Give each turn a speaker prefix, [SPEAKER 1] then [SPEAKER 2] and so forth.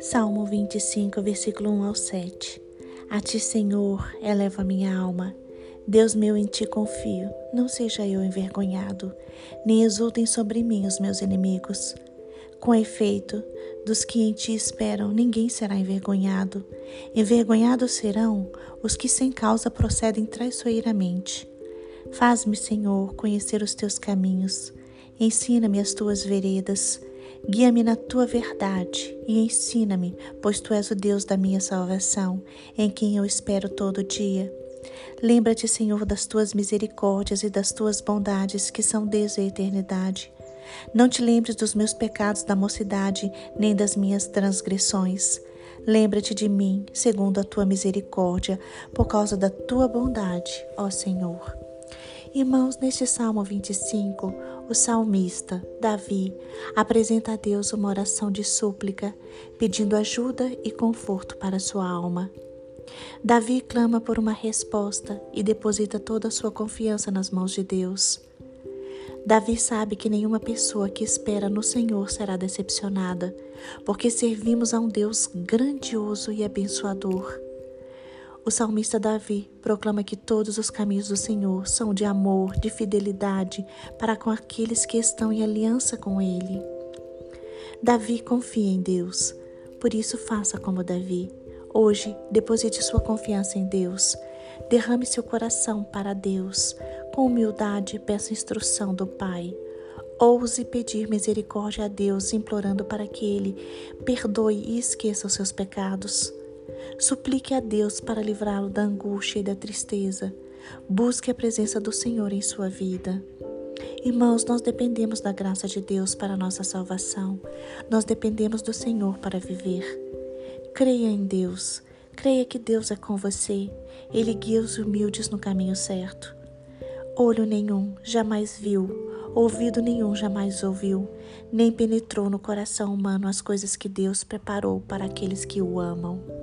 [SPEAKER 1] Salmo 25, versículo 1 ao 7. A ti, Senhor, eleva minha alma. Deus meu, em ti confio. Não seja eu envergonhado, nem exultem sobre mim os meus inimigos. Com efeito, dos que em ti esperam, ninguém será envergonhado. Envergonhados serão os que sem causa procedem traiçoeiramente. Faz-me, Senhor, conhecer os teus caminhos. Ensina-me as tuas veredas Guia-me na tua verdade e ensina-me, pois tu és o Deus da minha salvação, em quem eu espero todo dia. Lembra-te, Senhor, das tuas misericórdias e das tuas bondades que são desde a eternidade. Não te lembres dos meus pecados da mocidade, nem das minhas transgressões. Lembra-te de mim, segundo a tua misericórdia, por causa da tua bondade, ó Senhor. Irmãos, neste Salmo 25, o salmista, Davi, apresenta a Deus uma oração de súplica, pedindo ajuda e conforto para sua alma. Davi clama por uma resposta e deposita toda a sua confiança nas mãos de Deus. Davi sabe que nenhuma pessoa que espera no Senhor será decepcionada, porque servimos a um Deus grandioso e abençoador. O salmista Davi proclama que todos os caminhos do Senhor são de amor, de fidelidade para com aqueles que estão em aliança com Ele. Davi confia em Deus, por isso faça como Davi. Hoje, deposite sua confiança em Deus. Derrame seu coração para Deus. Com humildade, peça instrução do Pai. Ouse pedir misericórdia a Deus, implorando para que Ele perdoe e esqueça os seus pecados. Suplique a Deus para livrá-lo da angústia e da tristeza. Busque a presença do Senhor em sua vida. Irmãos, nós dependemos da graça de Deus para nossa salvação. Nós dependemos do Senhor para viver. Creia em Deus. Creia que Deus é com você. Ele guia os humildes no caminho certo. Olho nenhum jamais viu, ouvido nenhum jamais ouviu, nem penetrou no coração humano as coisas que Deus preparou para aqueles que o amam.